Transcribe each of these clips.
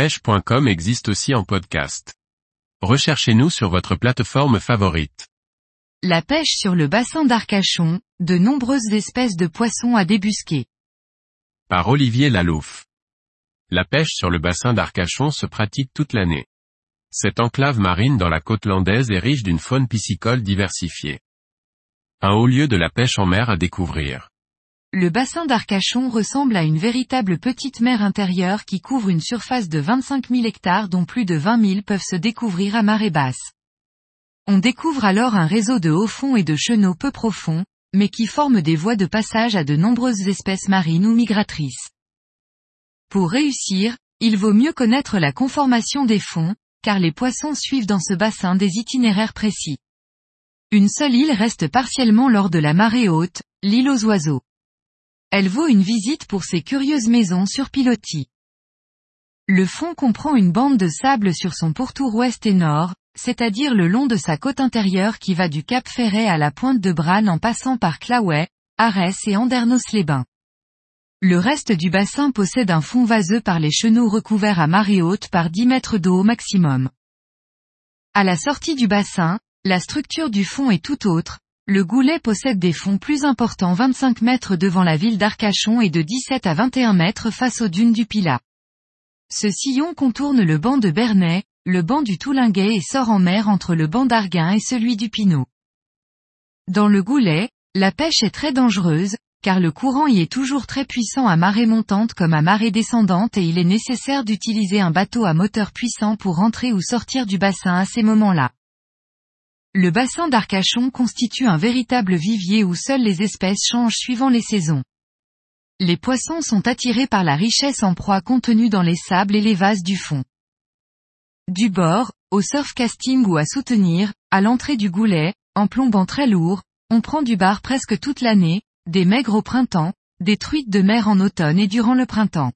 pêche.com existe aussi en podcast. Recherchez-nous sur votre plateforme favorite. La pêche sur le bassin d'Arcachon, de nombreuses espèces de poissons à débusquer. Par Olivier Lalouf. La pêche sur le bassin d'Arcachon se pratique toute l'année. Cette enclave marine dans la côte landaise est riche d'une faune piscicole diversifiée. Un haut lieu de la pêche en mer à découvrir. Le bassin d'Arcachon ressemble à une véritable petite mer intérieure qui couvre une surface de 25 000 hectares dont plus de 20 000 peuvent se découvrir à marée basse. On découvre alors un réseau de hauts fonds et de chenaux peu profonds, mais qui forment des voies de passage à de nombreuses espèces marines ou migratrices. Pour réussir, il vaut mieux connaître la conformation des fonds, car les poissons suivent dans ce bassin des itinéraires précis. Une seule île reste partiellement lors de la marée haute, l'île aux oiseaux. Elle vaut une visite pour ses curieuses maisons sur pilotis. Le fond comprend une bande de sable sur son pourtour ouest et nord, c'est-à-dire le long de sa côte intérieure qui va du Cap Ferret à la pointe de Branne en passant par Claouet, Arès et Andernos-les-Bains. Le reste du bassin possède un fond vaseux par les chenaux recouverts à marée haute par 10 mètres d'eau au maximum. À la sortie du bassin, la structure du fond est tout autre, le Goulet possède des fonds plus importants 25 mètres devant la ville d'Arcachon et de 17 à 21 mètres face aux dunes du Pilat. Ce sillon contourne le banc de Bernay, le banc du Toulinguet et sort en mer entre le banc d'Arguin et celui du Pinot. Dans le Goulet, la pêche est très dangereuse, car le courant y est toujours très puissant à marée montante comme à marée descendante et il est nécessaire d'utiliser un bateau à moteur puissant pour entrer ou sortir du bassin à ces moments-là. Le bassin d'Arcachon constitue un véritable vivier où seules les espèces changent suivant les saisons. Les poissons sont attirés par la richesse en proie contenue dans les sables et les vases du fond. Du bord, au surf casting ou à soutenir, à l'entrée du goulet, en plombant très lourd, on prend du bar presque toute l'année, des maigres au printemps, des truites de mer en automne et durant le printemps.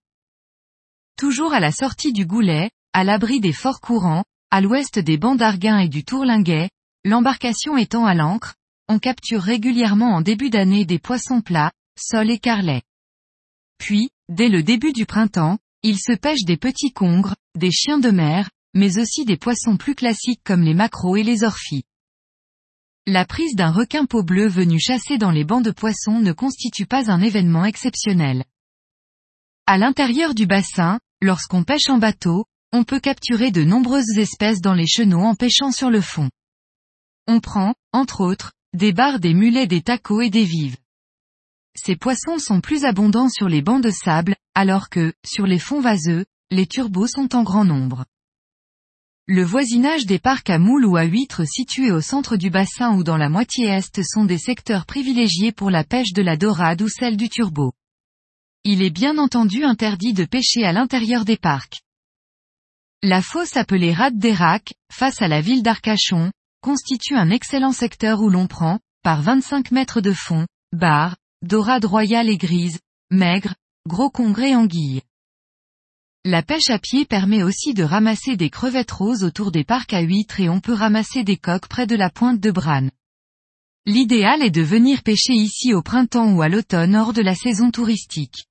Toujours à la sortie du goulet, à l'abri des forts courants, à l'ouest des bancs d'Arguin et du Tourlinguet, L'embarcation étant à l'ancre, on capture régulièrement en début d'année des poissons plats, sols et carlets. Puis, dès le début du printemps, il se pêche des petits congres, des chiens de mer, mais aussi des poissons plus classiques comme les maquereaux et les orphies. La prise d'un requin peau bleue venu chasser dans les bancs de poissons ne constitue pas un événement exceptionnel. À l'intérieur du bassin, lorsqu'on pêche en bateau, on peut capturer de nombreuses espèces dans les chenaux en pêchant sur le fond. On prend, entre autres, des barres des mulets des tacos et des vives. Ces poissons sont plus abondants sur les bancs de sable, alors que, sur les fonds vaseux, les turbos sont en grand nombre. Le voisinage des parcs à moules ou à huîtres situés au centre du bassin ou dans la moitié est sont des secteurs privilégiés pour la pêche de la dorade ou celle du turbo. Il est bien entendu interdit de pêcher à l'intérieur des parcs. La fosse appelée Rade d'Erac, face à la ville d'Arcachon, constitue un excellent secteur où l'on prend, par 25 mètres de fond, barres, dorades royales et grises, maigres, gros congrès et anguilles. La pêche à pied permet aussi de ramasser des crevettes roses autour des parcs à huîtres et on peut ramasser des coques près de la pointe de Brane. L'idéal est de venir pêcher ici au printemps ou à l'automne hors de la saison touristique.